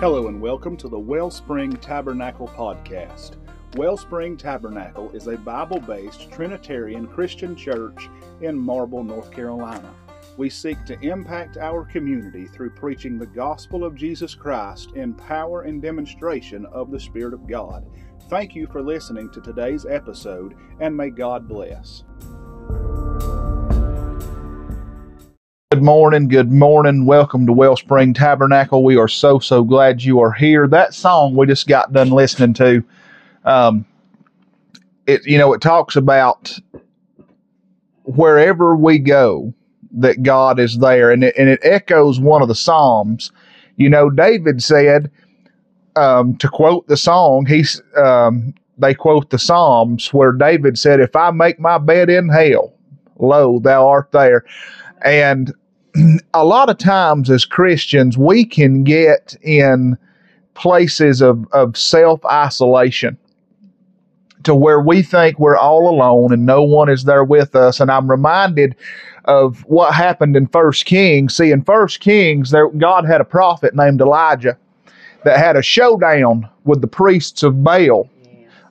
Hello and welcome to the Wellspring Tabernacle Podcast. Wellspring Tabernacle is a Bible based Trinitarian Christian church in Marble, North Carolina. We seek to impact our community through preaching the gospel of Jesus Christ in power and demonstration of the Spirit of God. Thank you for listening to today's episode, and may God bless. Good morning, good morning. Welcome to Wellspring Tabernacle. We are so, so glad you are here. That song we just got done listening to, um, it you know, it talks about wherever we go, that God is there, and it, and it echoes one of the Psalms. You know, David said, um, to quote the song, he's um, they quote the Psalms where David said, "If I make my bed in hell, lo, thou art there." And a lot of times as Christians, we can get in places of, of self isolation to where we think we're all alone and no one is there with us. And I'm reminded of what happened in First Kings. See, in First Kings, there, God had a prophet named Elijah that had a showdown with the priests of Baal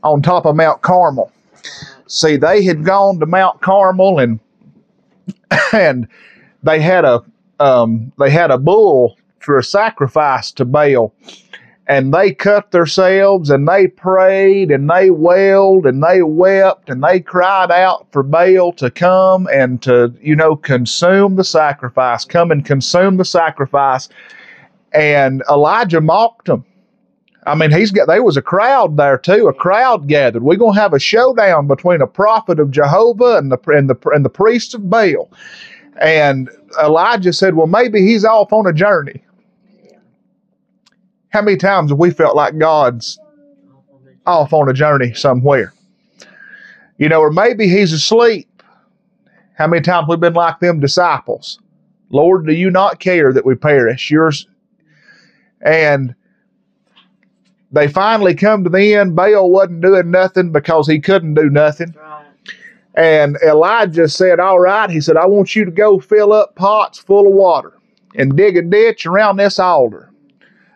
on top of Mount Carmel. See, they had gone to Mount Carmel and and they had a um, they had a bull for a sacrifice to Baal, and they cut themselves and they prayed and they wailed and they wept and they cried out for Baal to come and to you know consume the sacrifice, come and consume the sacrifice, and Elijah mocked them. I mean, he's got. There was a crowd there too. A crowd gathered. We're gonna have a showdown between a prophet of Jehovah and the and the and the priest of Baal. And Elijah said, Well, maybe he's off on a journey. How many times have we felt like God's off on a journey somewhere? You know, or maybe he's asleep. How many times we've been like them disciples? Lord, do you not care that we perish? Yours and they finally come to the end. Baal wasn't doing nothing because he couldn't do nothing. And Elijah said, All right. He said, I want you to go fill up pots full of water and dig a ditch around this altar.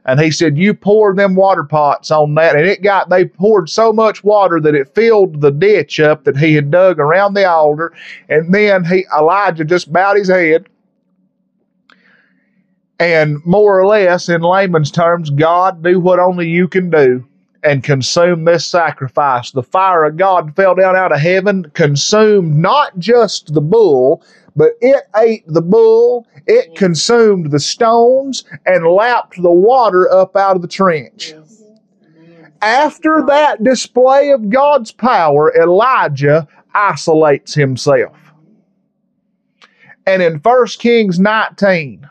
And he said, You pour them water pots on that. And it got, they poured so much water that it filled the ditch up that he had dug around the altar. And then he, Elijah just bowed his head. And more or less, in layman's terms, God, do what only you can do and consume this sacrifice. The fire of God fell down out of heaven, consumed not just the bull, but it ate the bull, it consumed the stones, and lapped the water up out of the trench. After that display of God's power, Elijah isolates himself. And in 1 Kings 19,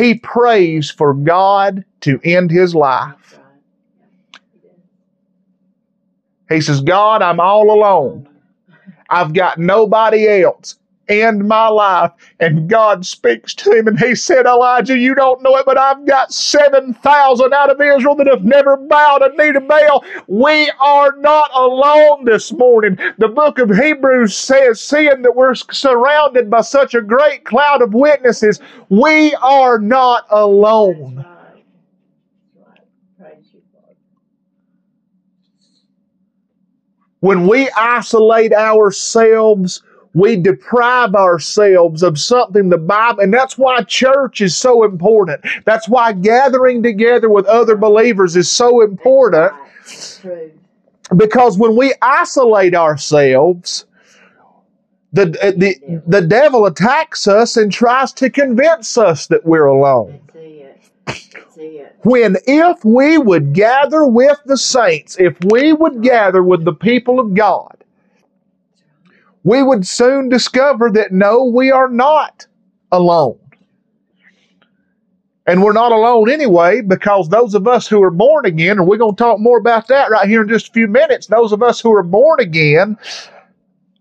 he prays for God to end his life. He says, God, I'm all alone. I've got nobody else. End my life. And God speaks to him and he said, Elijah, you don't know it, but I've got 7,000 out of Israel that have never bowed a knee to Baal. We are not alone this morning. The book of Hebrews says, seeing that we're surrounded by such a great cloud of witnesses, we are not alone. When we isolate ourselves, we deprive ourselves of something the Bible, and that's why church is so important. That's why gathering together with other believers is so important. Because when we isolate ourselves, the, the, the devil attacks us and tries to convince us that we're alone. When if we would gather with the saints, if we would gather with the people of God, we would soon discover that no, we are not alone. And we're not alone anyway, because those of us who are born again, and we're going to talk more about that right here in just a few minutes, those of us who are born again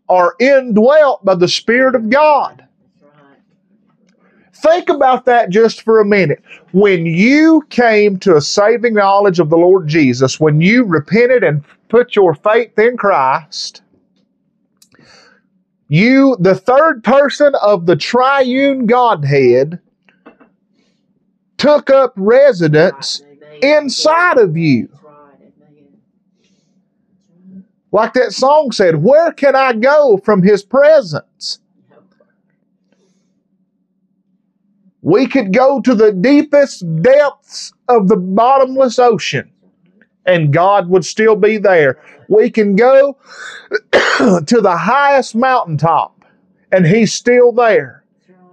are indwelt by the Spirit of God. Think about that just for a minute. When you came to a saving knowledge of the Lord Jesus, when you repented and put your faith in Christ, you, the third person of the triune Godhead, took up residence inside of you. Like that song said, where can I go from his presence? We could go to the deepest depths of the bottomless ocean and God would still be there. We can go to the highest mountaintop and He's still there.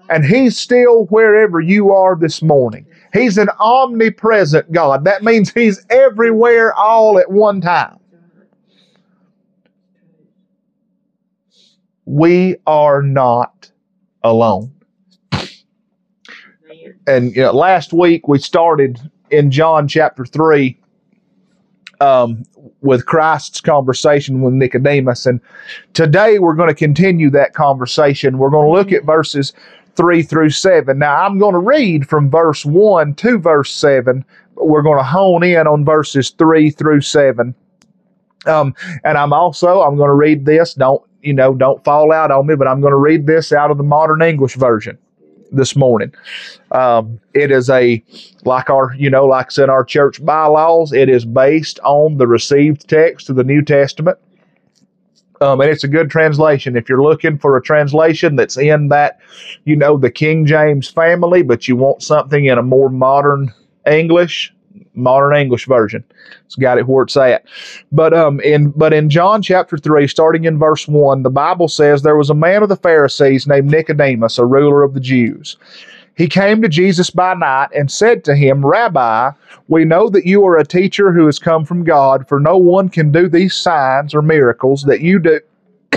And He's still wherever you are this morning. He's an omnipresent God. That means He's everywhere all at one time. We are not alone. And you know, last week we started in John chapter 3 um, with Christ's conversation with Nicodemus. And today we're going to continue that conversation. We're going to look at verses 3 through 7. Now, I'm going to read from verse 1 to verse 7, but we're going to hone in on verses 3 through 7. Um, and I'm also, I'm going to read this. Don't, you know, don't fall out on me, but I'm going to read this out of the modern English version this morning. Um, it is a like our you know like I said our church bylaws. It is based on the received text of the New Testament. Um, and it's a good translation. If you're looking for a translation that's in that, you know, the King James family, but you want something in a more modern English, modern English version. It's got it where it's at. But um in but in John chapter three, starting in verse one, the Bible says there was a man of the Pharisees named Nicodemus, a ruler of the Jews. He came to Jesus by night and said to him, Rabbi, we know that you are a teacher who has come from God, for no one can do these signs or miracles that you do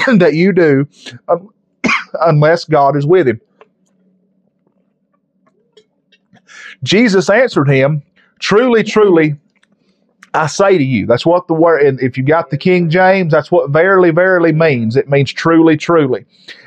that you do um, unless God is with him. Jesus answered him, Truly, truly, I say to you, that's what the word, and if you got the King James, that's what verily, verily means. It means truly, truly.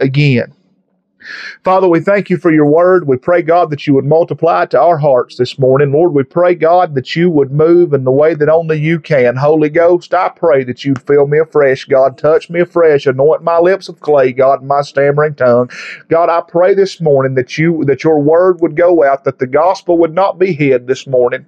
again. Father, we thank you for your word. We pray, God, that you would multiply to our hearts this morning. Lord, we pray, God, that you would move in the way that only you can. Holy Ghost, I pray that you'd fill me afresh. God, touch me afresh. Anoint my lips of clay, God, my stammering tongue. God, I pray this morning that you that your word would go out, that the gospel would not be hid this morning.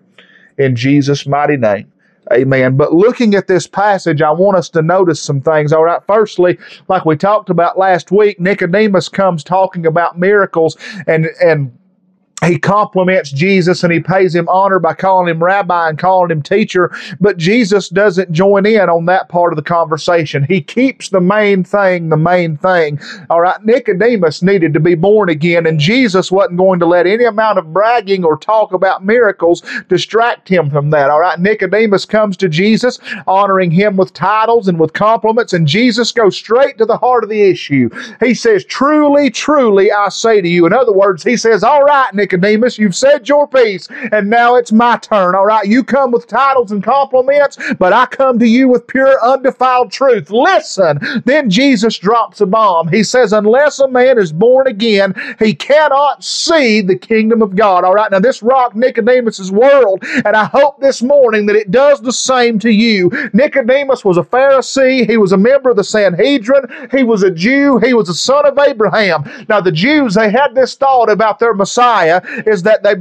In Jesus' mighty name. Amen. But looking at this passage, I want us to notice some things. All right. Firstly, like we talked about last week, Nicodemus comes talking about miracles and, and he compliments Jesus and he pays him honor by calling him rabbi and calling him teacher, but Jesus doesn't join in on that part of the conversation. He keeps the main thing the main thing. All right, Nicodemus needed to be born again, and Jesus wasn't going to let any amount of bragging or talk about miracles distract him from that. All right, Nicodemus comes to Jesus, honoring him with titles and with compliments, and Jesus goes straight to the heart of the issue. He says, Truly, truly, I say to you. In other words, he says, All right, Nicodemus. Nicodemus. You've said your piece, and now it's my turn. All right, you come with titles and compliments, but I come to you with pure, undefiled truth. Listen. Then Jesus drops a bomb. He says, Unless a man is born again, he cannot see the kingdom of God. All right, now this rocked Nicodemus's world, and I hope this morning that it does the same to you. Nicodemus was a Pharisee, he was a member of the Sanhedrin, he was a Jew, he was a son of Abraham. Now, the Jews, they had this thought about their Messiah is that they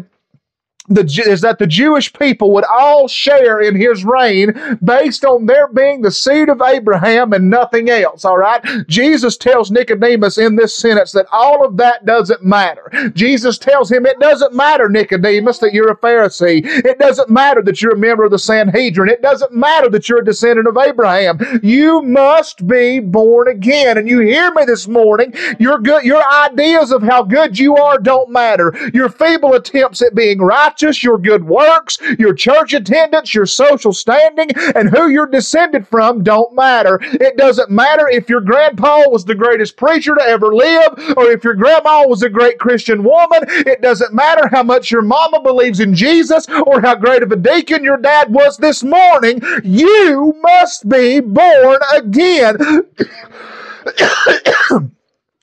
the, is that the Jewish people would all share in his reign based on their being the seed of Abraham and nothing else. All right. Jesus tells Nicodemus in this sentence that all of that doesn't matter. Jesus tells him it doesn't matter, Nicodemus, that you're a Pharisee. It doesn't matter that you're a member of the Sanhedrin. It doesn't matter that you're a descendant of Abraham. You must be born again. And you hear me this morning. Your good, your ideas of how good you are don't matter. Your feeble attempts at being right righteous, your good works, your church attendance, your social standing, and who you're descended from don't matter. It doesn't matter if your grandpa was the greatest preacher to ever live or if your grandma was a great Christian woman. It doesn't matter how much your mama believes in Jesus or how great of a deacon your dad was this morning. You must be born again.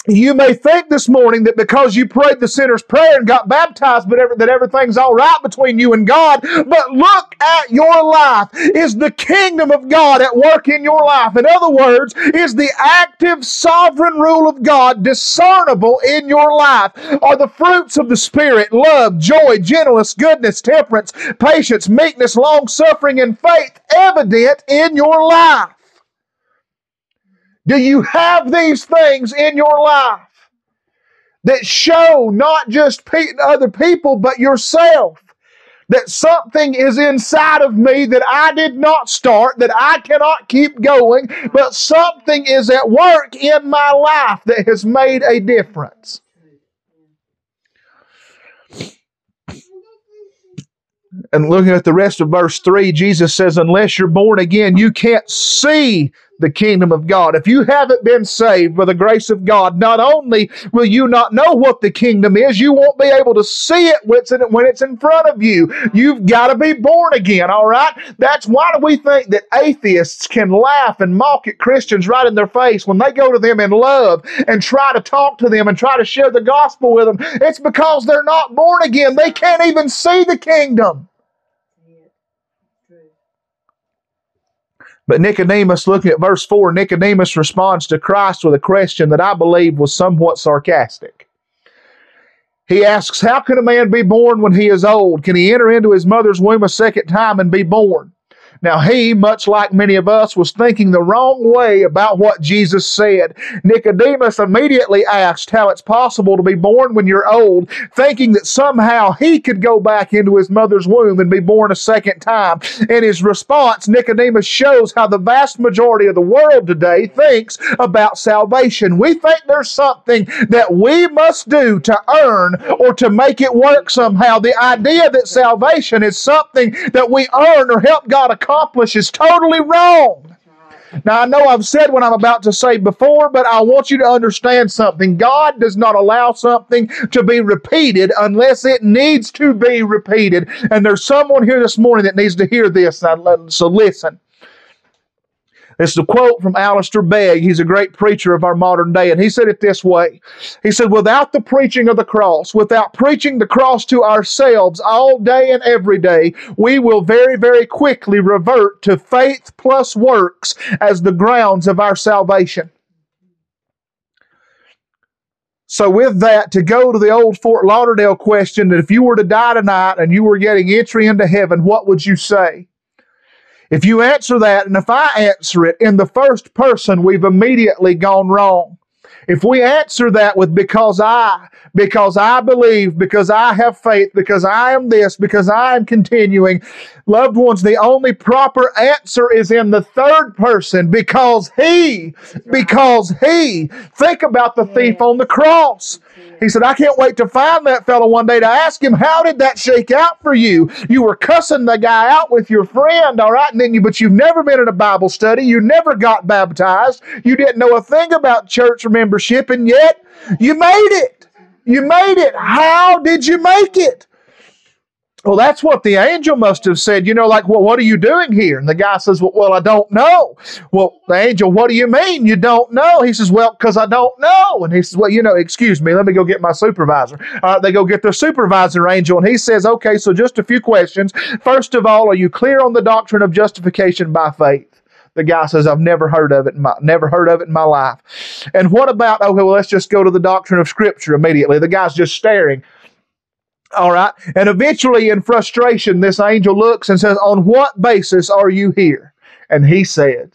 You may think this morning that because you prayed the sinner's prayer and got baptized, but that everything's all right between you and God. But look at your life. Is the kingdom of God at work in your life? In other words, is the active sovereign rule of God discernible in your life? Are the fruits of the Spirit, love, joy, gentleness, goodness, temperance, patience, meekness, long suffering, and faith evident in your life? Do you have these things in your life that show not just other people, but yourself? That something is inside of me that I did not start, that I cannot keep going, but something is at work in my life that has made a difference. And looking at the rest of verse 3, Jesus says, Unless you're born again, you can't see the kingdom of God. If you haven't been saved by the grace of God, not only will you not know what the kingdom is, you won't be able to see it when it's in front of you. You've got to be born again, all right? That's why do we think that atheists can laugh and mock at Christians right in their face when they go to them in love and try to talk to them and try to share the gospel with them? It's because they're not born again. They can't even see the kingdom. But Nicodemus, looking at verse 4, Nicodemus responds to Christ with a question that I believe was somewhat sarcastic. He asks, How can a man be born when he is old? Can he enter into his mother's womb a second time and be born? Now, he, much like many of us, was thinking the wrong way about what Jesus said. Nicodemus immediately asked how it's possible to be born when you're old, thinking that somehow he could go back into his mother's womb and be born a second time. In his response, Nicodemus shows how the vast majority of the world today thinks about salvation. We think there's something that we must do to earn or to make it work somehow. The idea that salvation is something that we earn or help God accomplish accomplish is totally wrong. Now, I know I've said what I'm about to say before, but I want you to understand something. God does not allow something to be repeated unless it needs to be repeated. And there's someone here this morning that needs to hear this. So listen. It's a quote from Alistair Begg. He's a great preacher of our modern day, and he said it this way. He said, Without the preaching of the cross, without preaching the cross to ourselves all day and every day, we will very, very quickly revert to faith plus works as the grounds of our salvation. So, with that, to go to the old Fort Lauderdale question that if you were to die tonight and you were getting entry into heaven, what would you say? If you answer that, and if I answer it in the first person, we've immediately gone wrong. If we answer that with because I, because I believe, because I have faith, because I am this, because I am continuing, loved ones, the only proper answer is in the third person because he, because he. Think about the thief on the cross. He said, I can't wait to find that fellow one day to ask him, how did that shake out for you? You were cussing the guy out with your friend, all right, and then you, but you've never been in a Bible study. You never got baptized. You didn't know a thing about church membership, and yet you made it. You made it. How did you make it? Well, that's what the angel must have said. You know, like, well, what are you doing here? And the guy says, well, well I don't know. Well, the angel, what do you mean you don't know? He says, well, because I don't know. And he says, well, you know, excuse me, let me go get my supervisor. Uh, they go get their supervisor angel, and he says, okay, so just a few questions. First of all, are you clear on the doctrine of justification by faith? The guy says, I've never heard of it my never heard of it in my life. And what about, okay, well, let's just go to the doctrine of Scripture immediately. The guy's just staring. All right. And eventually, in frustration, this angel looks and says, On what basis are you here? And he said,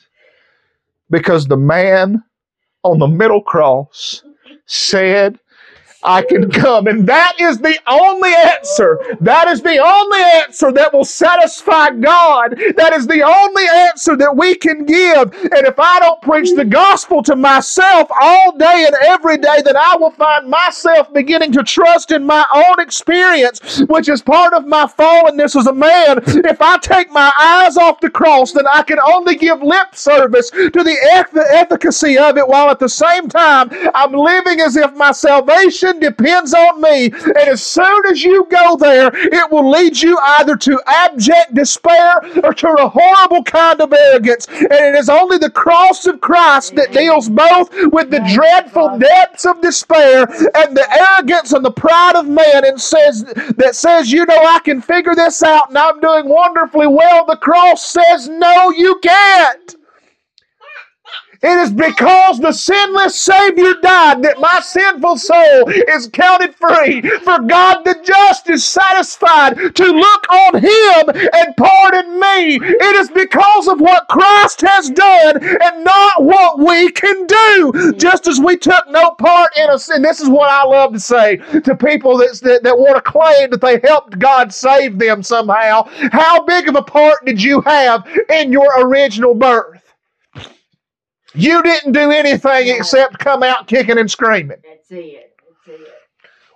Because the man on the middle cross said, I can come. And that is the only answer. That is the only answer that will satisfy God. That is the only answer that we can give. And if I don't preach the gospel to myself all day and every day, then I will find myself beginning to trust in my own experience, which is part of my fallenness as a man. If I take my eyes off the cross, then I can only give lip service to the efficacy of it while at the same time I'm living as if my salvation depends on me. And as soon as you go there, it will lead you either to abject despair or to a horrible kind of arrogance. And it is only the cross of Christ that deals both with the dreadful depths of despair and the arrogance and the pride of man and says that says, you know, I can figure this out and I'm doing wonderfully well. The cross says, no, you can't. It is because the sinless Savior died that my sinful soul is counted free. For God the just is satisfied to look on Him and pardon me. It is because of what Christ has done and not what we can do. Just as we took no part in a sin. This is what I love to say to people that, that, that want to claim that they helped God save them somehow. How big of a part did you have in your original birth? You didn't do anything except come out kicking and screaming. That's it. That's it.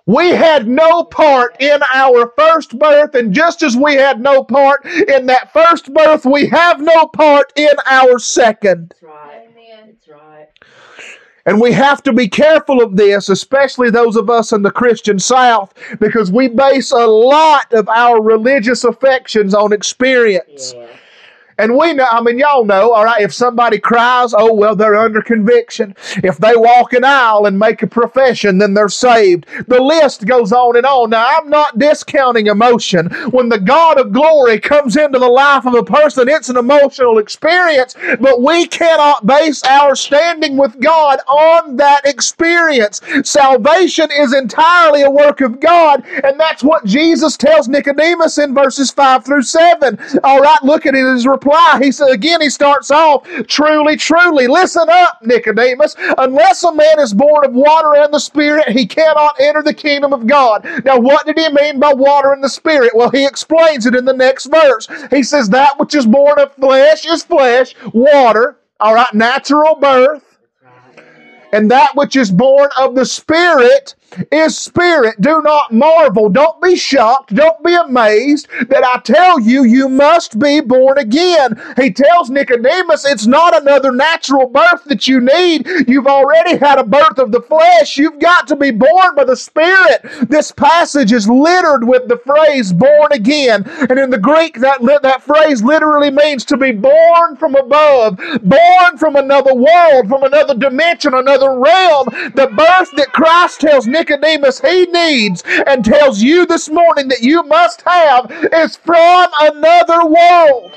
We had no part in our first birth, and just as we had no part in that first birth, we have no part in our second. That's right. Amen. That's right. And we have to be careful of this, especially those of us in the Christian South, because we base a lot of our religious affections on experience. Yeah. And we know, I mean, y'all know, all right, if somebody cries, oh, well, they're under conviction. If they walk an aisle and make a profession, then they're saved. The list goes on and on. Now, I'm not discounting emotion. When the God of glory comes into the life of a person, it's an emotional experience, but we cannot base our standing with God on that experience. Salvation is entirely a work of God, and that's what Jesus tells Nicodemus in verses 5 through 7. All right, look at it as reply. He said, again, he starts off, truly, truly. Listen up, Nicodemus. Unless a man is born of water and the Spirit, he cannot enter the kingdom of God. Now, what did he mean by water and the Spirit? Well, he explains it in the next verse. He says, That which is born of flesh is flesh, water, all right, natural birth. And that which is born of the Spirit is spirit. Do not marvel. Don't be shocked. Don't be amazed that I tell you, you must be born again. He tells Nicodemus it's not another natural birth that you need. You've already had a birth of the flesh. You've got to be born by the Spirit. This passage is littered with the phrase born again. And in the Greek, that, that phrase literally means to be born from above, born from another world, from another dimension, another realm. The birth that Christ tells Nicodemus Nicodemus he needs and tells you this morning that you must have is from another world.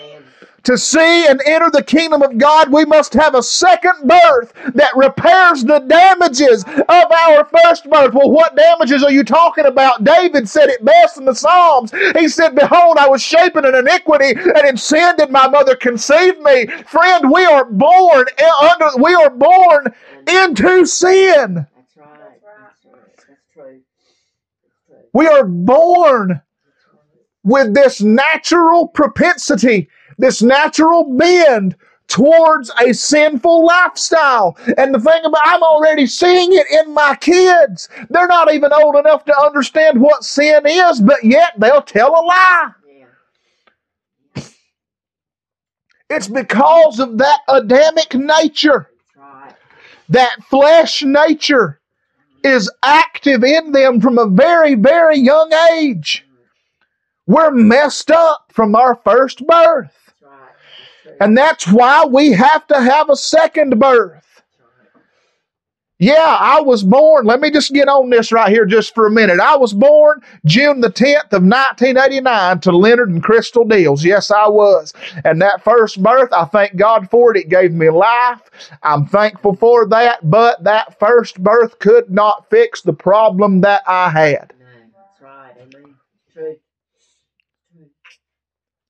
To see and enter the kingdom of God, we must have a second birth that repairs the damages of our first birth. Well, what damages are you talking about? David said it best in the Psalms. He said, Behold, I was shapen in iniquity, and in sin did my mother conceive me. Friend, we are born eh, under we are born into sin. We are born with this natural propensity, this natural bend towards a sinful lifestyle. And the thing about I'm already seeing it in my kids. They're not even old enough to understand what sin is, but yet they'll tell a lie. It's because of that Adamic nature, that flesh nature is active in them from a very, very young age. We're messed up from our first birth. And that's why we have to have a second birth. Yeah, I was born. Let me just get on this right here just for a minute. I was born June the 10th of 1989 to Leonard and Crystal Deals. Yes, I was. And that first birth, I thank God for it. It gave me life. I'm thankful for that. But that first birth could not fix the problem that I had.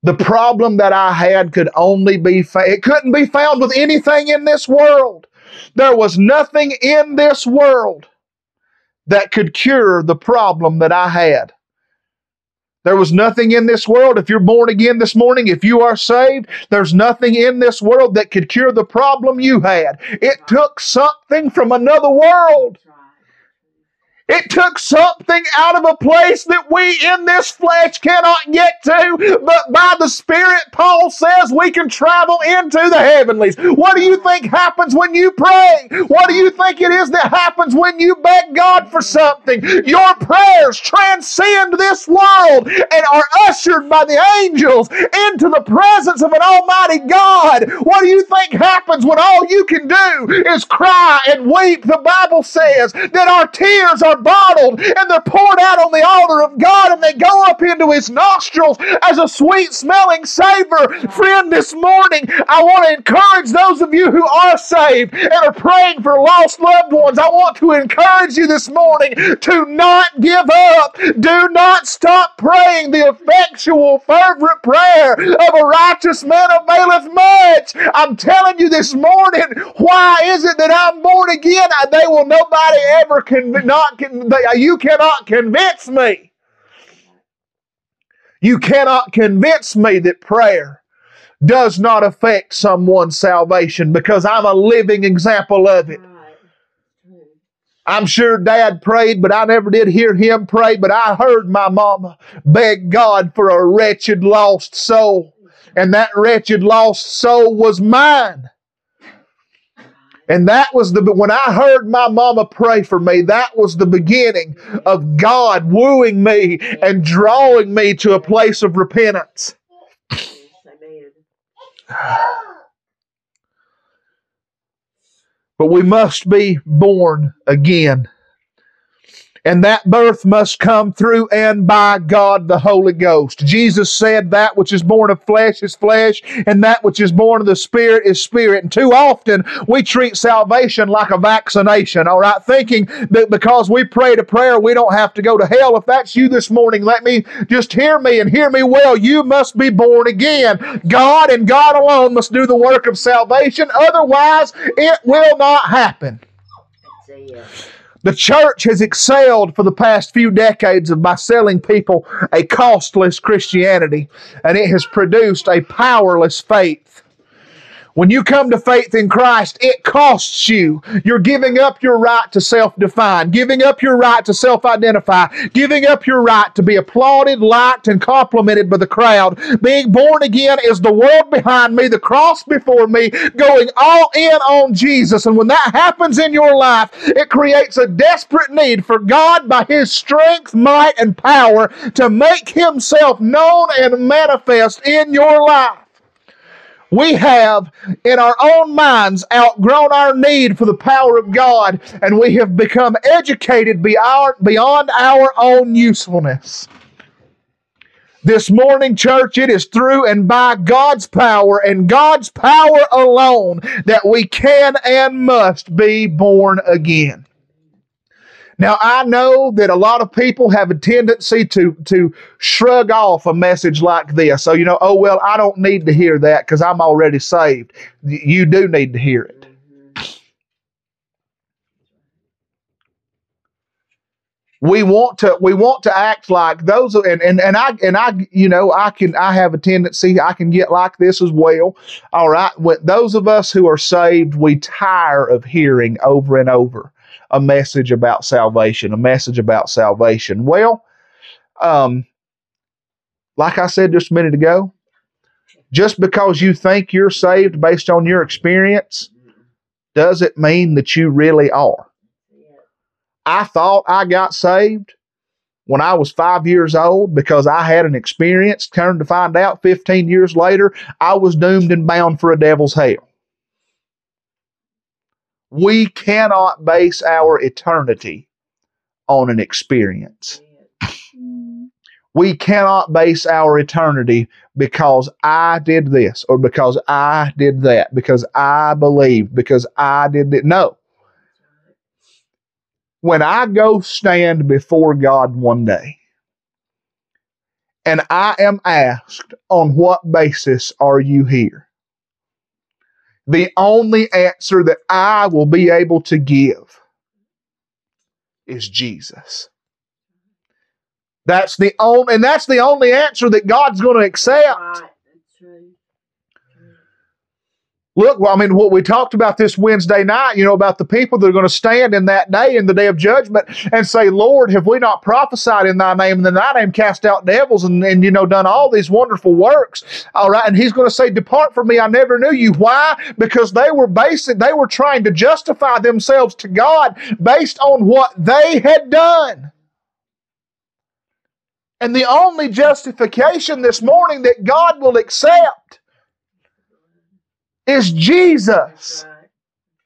The problem that I had could only be. It couldn't be found with anything in this world. There was nothing in this world that could cure the problem that I had. There was nothing in this world. If you're born again this morning, if you are saved, there's nothing in this world that could cure the problem you had. It took something from another world. It took something out of a place that we in this flesh cannot get to, but by the Spirit, Paul says we can travel into the heavenlies. What do you think happens when you pray? What do you think it is that happens when you beg God for something? Your prayers transcend this world and are ushered by the angels into the presence of an Almighty God. What do you think happens when all you can do is cry and weep? The Bible says that our tears are bottled and they're poured out on the altar of God and they go up into His nostrils as a sweet smelling savor. Friend, this morning I want to encourage those of you who are saved and are praying for lost loved ones. I want to encourage you this morning to not give up. Do not stop praying the effectual, fervent prayer of a righteous man availeth much. I'm telling you this morning, why is it that I'm born again? They will nobody ever can not can you cannot convince me. You cannot convince me that prayer does not affect someone's salvation because I'm a living example of it. I'm sure dad prayed, but I never did hear him pray. But I heard my mama beg God for a wretched lost soul. And that wretched lost soul was mine. And that was the, when I heard my mama pray for me, that was the beginning of God wooing me and drawing me to a place of repentance. But we must be born again. And that birth must come through and by God the Holy Ghost. Jesus said, That which is born of flesh is flesh, and that which is born of the Spirit is spirit. And too often we treat salvation like a vaccination, all right? Thinking that because we prayed a prayer, we don't have to go to hell. If that's you this morning, let me just hear me and hear me well. You must be born again. God and God alone must do the work of salvation. Otherwise, it will not happen. The church has excelled for the past few decades of by selling people a costless Christianity, and it has produced a powerless faith. When you come to faith in Christ, it costs you. You're giving up your right to self define, giving up your right to self identify, giving up your right to be applauded, liked, and complimented by the crowd. Being born again is the world behind me, the cross before me, going all in on Jesus. And when that happens in your life, it creates a desperate need for God by His strength, might, and power to make Himself known and manifest in your life. We have, in our own minds, outgrown our need for the power of God, and we have become educated beyond, our own usefulness. This morning, church, it is through and by God's power and God's power alone that we can and must be born again. Now, I know that a lot of people have a tendency to, to shrug off a message like this. So, you know, oh, well, I don't need to hear that because I'm already saved. You do need to hear it. We want to we want to act like those and, and and I and I you know I can I have a tendency I can get like this as well. All right, when those of us who are saved, we tire of hearing over and over a message about salvation, a message about salvation. Well, um, like I said just a minute ago, just because you think you're saved based on your experience doesn't mean that you really are. I thought I got saved when I was five years old because I had an experience. Turned to find out 15 years later, I was doomed and bound for a devil's hell. We cannot base our eternity on an experience. We cannot base our eternity because I did this or because I did that, because I believed, because I did it. No. When I go stand before God one day and I am asked, on what basis are you here? The only answer that I will be able to give is Jesus. That's the only, and that's the only answer that God's going to accept. Right. That's true. Look, well, I mean, what we talked about this Wednesday night, you know, about the people that are going to stand in that day, in the day of judgment, and say, Lord, have we not prophesied in thy name, and in thy name cast out devils, and, and you know, done all these wonderful works? All right. And he's going to say, Depart from me, I never knew you. Why? Because they were basic, they were trying to justify themselves to God based on what they had done. And the only justification this morning that God will accept is Jesus. That's right.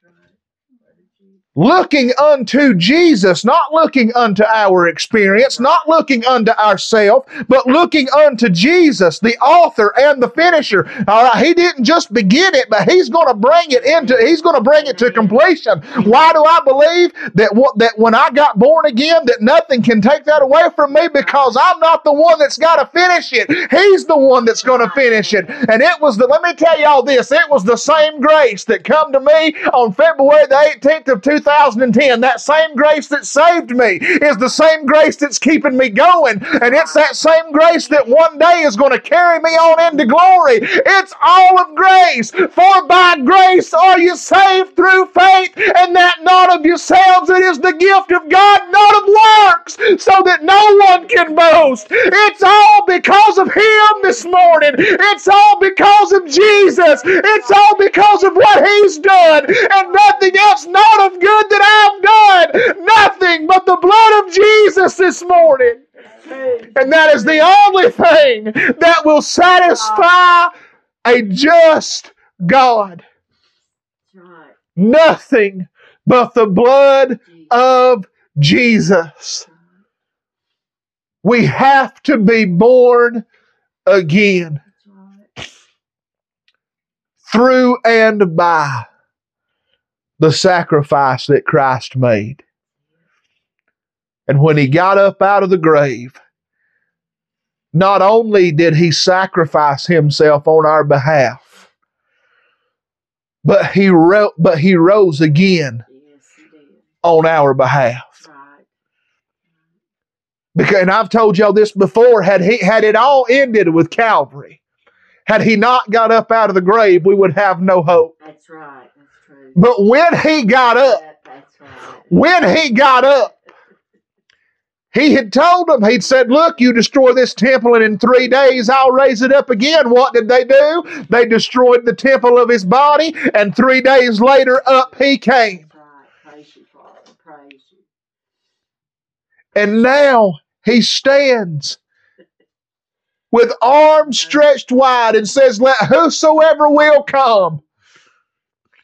That's right. Blood of Jesus. Looking unto Jesus, not looking unto our experience, not looking unto ourselves, but looking unto Jesus, the author and the finisher. All right, he didn't just begin it, but he's going to bring it into he's going to bring it to completion. Why do I believe that what that when I got born again that nothing can take that away from me because I'm not the one that's got to finish it. He's the one that's going to finish it. And it was the let me tell y'all this, it was the same grace that come to me on February the 18th of 2010. That same grace that saved me is the same grace that's keeping me going. And it's that same grace that one day is going to carry me on into glory. It's all of grace. For by grace are you saved through faith, and that not of yourselves. It is the gift of God, not of works, so that no one can boast. It's all because of Him this morning. It's all because of Jesus. It's all because of what He's done, and nothing else, not of good that I've done. Nothing but the blood of Jesus this morning. And that is the only thing that will satisfy a just God. Nothing but the blood of Jesus. We have to be born again through and by the sacrifice that Christ made. And when he got up out of the grave, not only did he sacrifice himself on our behalf, but he ro- but he rose again Yes, he did. on our behalf. Because and I've told y'all this before, had he had it all ended with Calvary, had he not got up out of the grave, we would have no hope. That's right. But when he got up, That- That's right. when he got up, he had told them, he'd said, Look, you destroy this temple, and in three days I'll raise it up again. What did they do? They destroyed the temple of his body, and three days later up he came. Praise you, Father. Praise you. And now he stands with arms stretched wide and says, Let whosoever will come.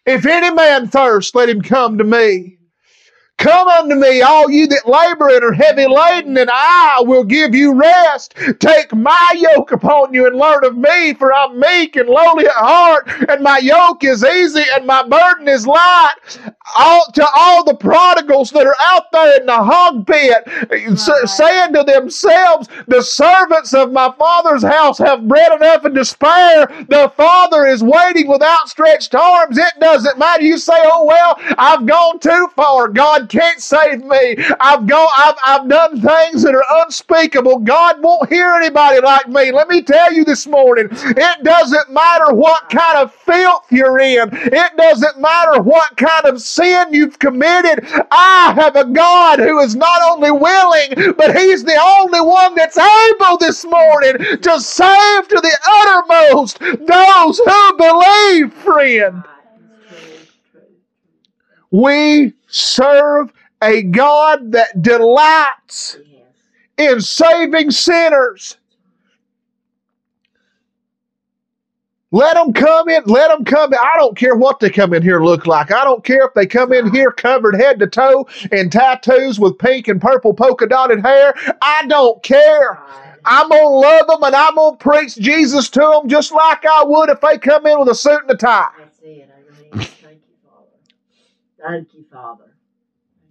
If any man thirst, let him come to me. Come unto me, all you that labor and are heavy laden, and I will give you rest. Take my yoke upon you and learn of me, for I'm meek and lowly at heart, and my yoke is easy and my burden is light. All, to all the prodigals that are out there in the hog pit, Right. saying to themselves, The servants of my father's house have bread enough and to spare. The father is waiting with outstretched arms. It doesn't matter. You say, Oh, well, I've gone too far. God can't save me. I've gone, I've, I've done things that are unspeakable. God won't hear anybody like me. Let me tell you this morning, it doesn't matter what kind of filth you're in. It doesn't matter what kind of sin you've committed. I have a God who is not only willing, but He's the only one that's able this morning to save to the uttermost those who believe, friend. Right. That's true. True. We serve a God that delights in saving sinners. Let them come in. Let them come in. I don't care what they come in here look like. I don't care if they come in here covered head to toe in tattoos with pink and purple polka dotted hair. I don't care. I'm going to love them and I'm going to preach Jesus to them just like I would if they come in with a suit and a tie. That's it. Amen. Thank you, Father. Thank you, Father.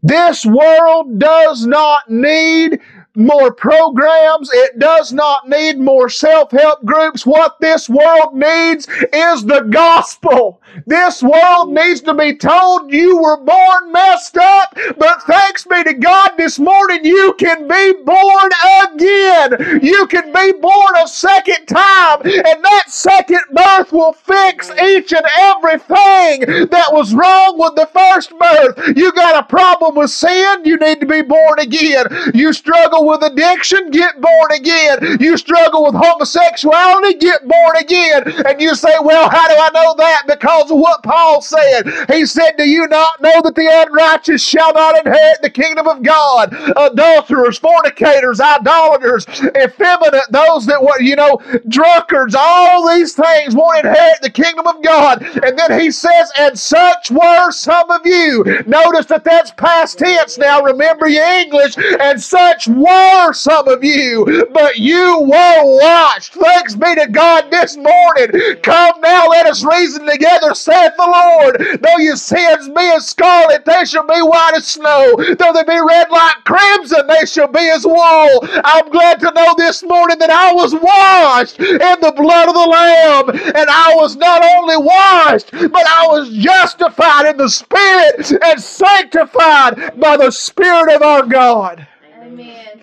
This world does not need more programs. It does not need more self help groups. What this world needs is the gospel. This world needs to be told you were born messed up, but thanks be to God this morning you can be born again. You can be born a second time, and that second birth will fix each and everything that was wrong with the first birth. You got a problem with sin, you need to be born again. You struggle with addiction, get born again. You struggle with homosexuality, get born again. And you say, Well, how do I know that? Because of what Paul said. He said, Do you not know that the unrighteous shall not inherit the kingdom of God? Adulterers, fornicators, idolaters, effeminate, those that were, you know, drunkards, all these things won't inherit the kingdom of God. And then he says, And such were some of you. Notice that that's past tense now. Remember your English. And such were some of you, but you were washed. Thanks be to God this morning. Come now, let us reason together, saith the Lord. Though your sins be as scarlet, they shall be white as snow. Though they be red like crimson, they shall be as wool. I'm glad to know this morning that I was washed in the blood of the Lamb. And I was not only washed, but I was justified in the Spirit and sanctified by the Spirit of our God. Amen.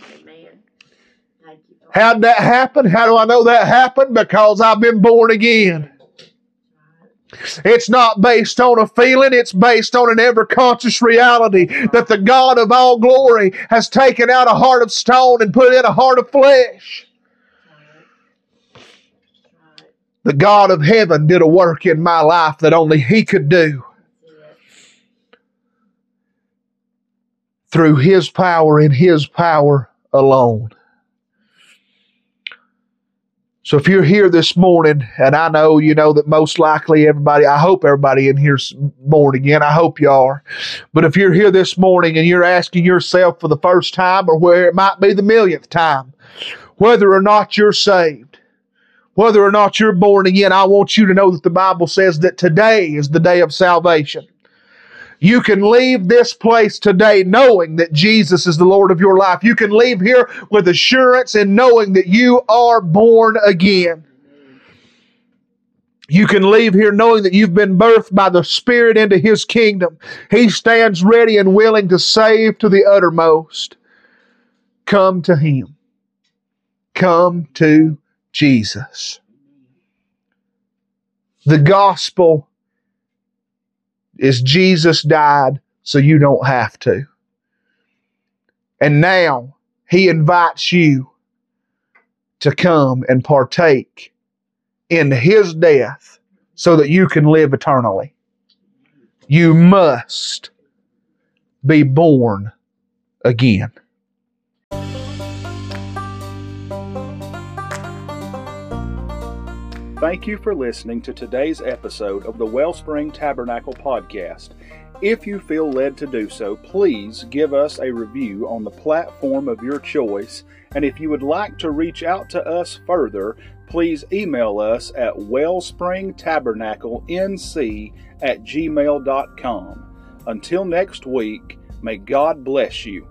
How'd that happen? How do I know that happened? Because I've been born again. It's not based on a feeling, it's based on an ever conscious reality that the God of all glory has taken out a heart of stone and put in a heart of flesh. The God of heaven did a work in my life that only He could do That's it. Through His power and His power alone. So if you're here this morning, and I know you know that most likely everybody, I hope everybody in here's born again. I hope you are. But if you're here this morning and you're asking yourself for the first time, or where it might be the millionth time, whether or not you're saved, whether or not you're born again, I want you to know that the Bible says that today is the day of salvation. You can leave this place today knowing that Jesus is the Lord of your life. You can leave here with assurance and knowing that you are born again. You can leave here knowing that you've been birthed by the Spirit into His kingdom. He stands ready and willing to save to the uttermost. Come to Him. Come to Jesus. The gospel is Jesus died so you don't have to. And now he invites you to come and partake in his death so that you can live eternally. You must be born again. Thank you for listening to today's episode of the Wellspring Tabernacle Podcast. If you feel led to do so, please give us a review on the platform of your choice. And if you would like to reach out to us further, please email us at wellspringtabernaclenc at gmail.com. Until next week, may God bless you.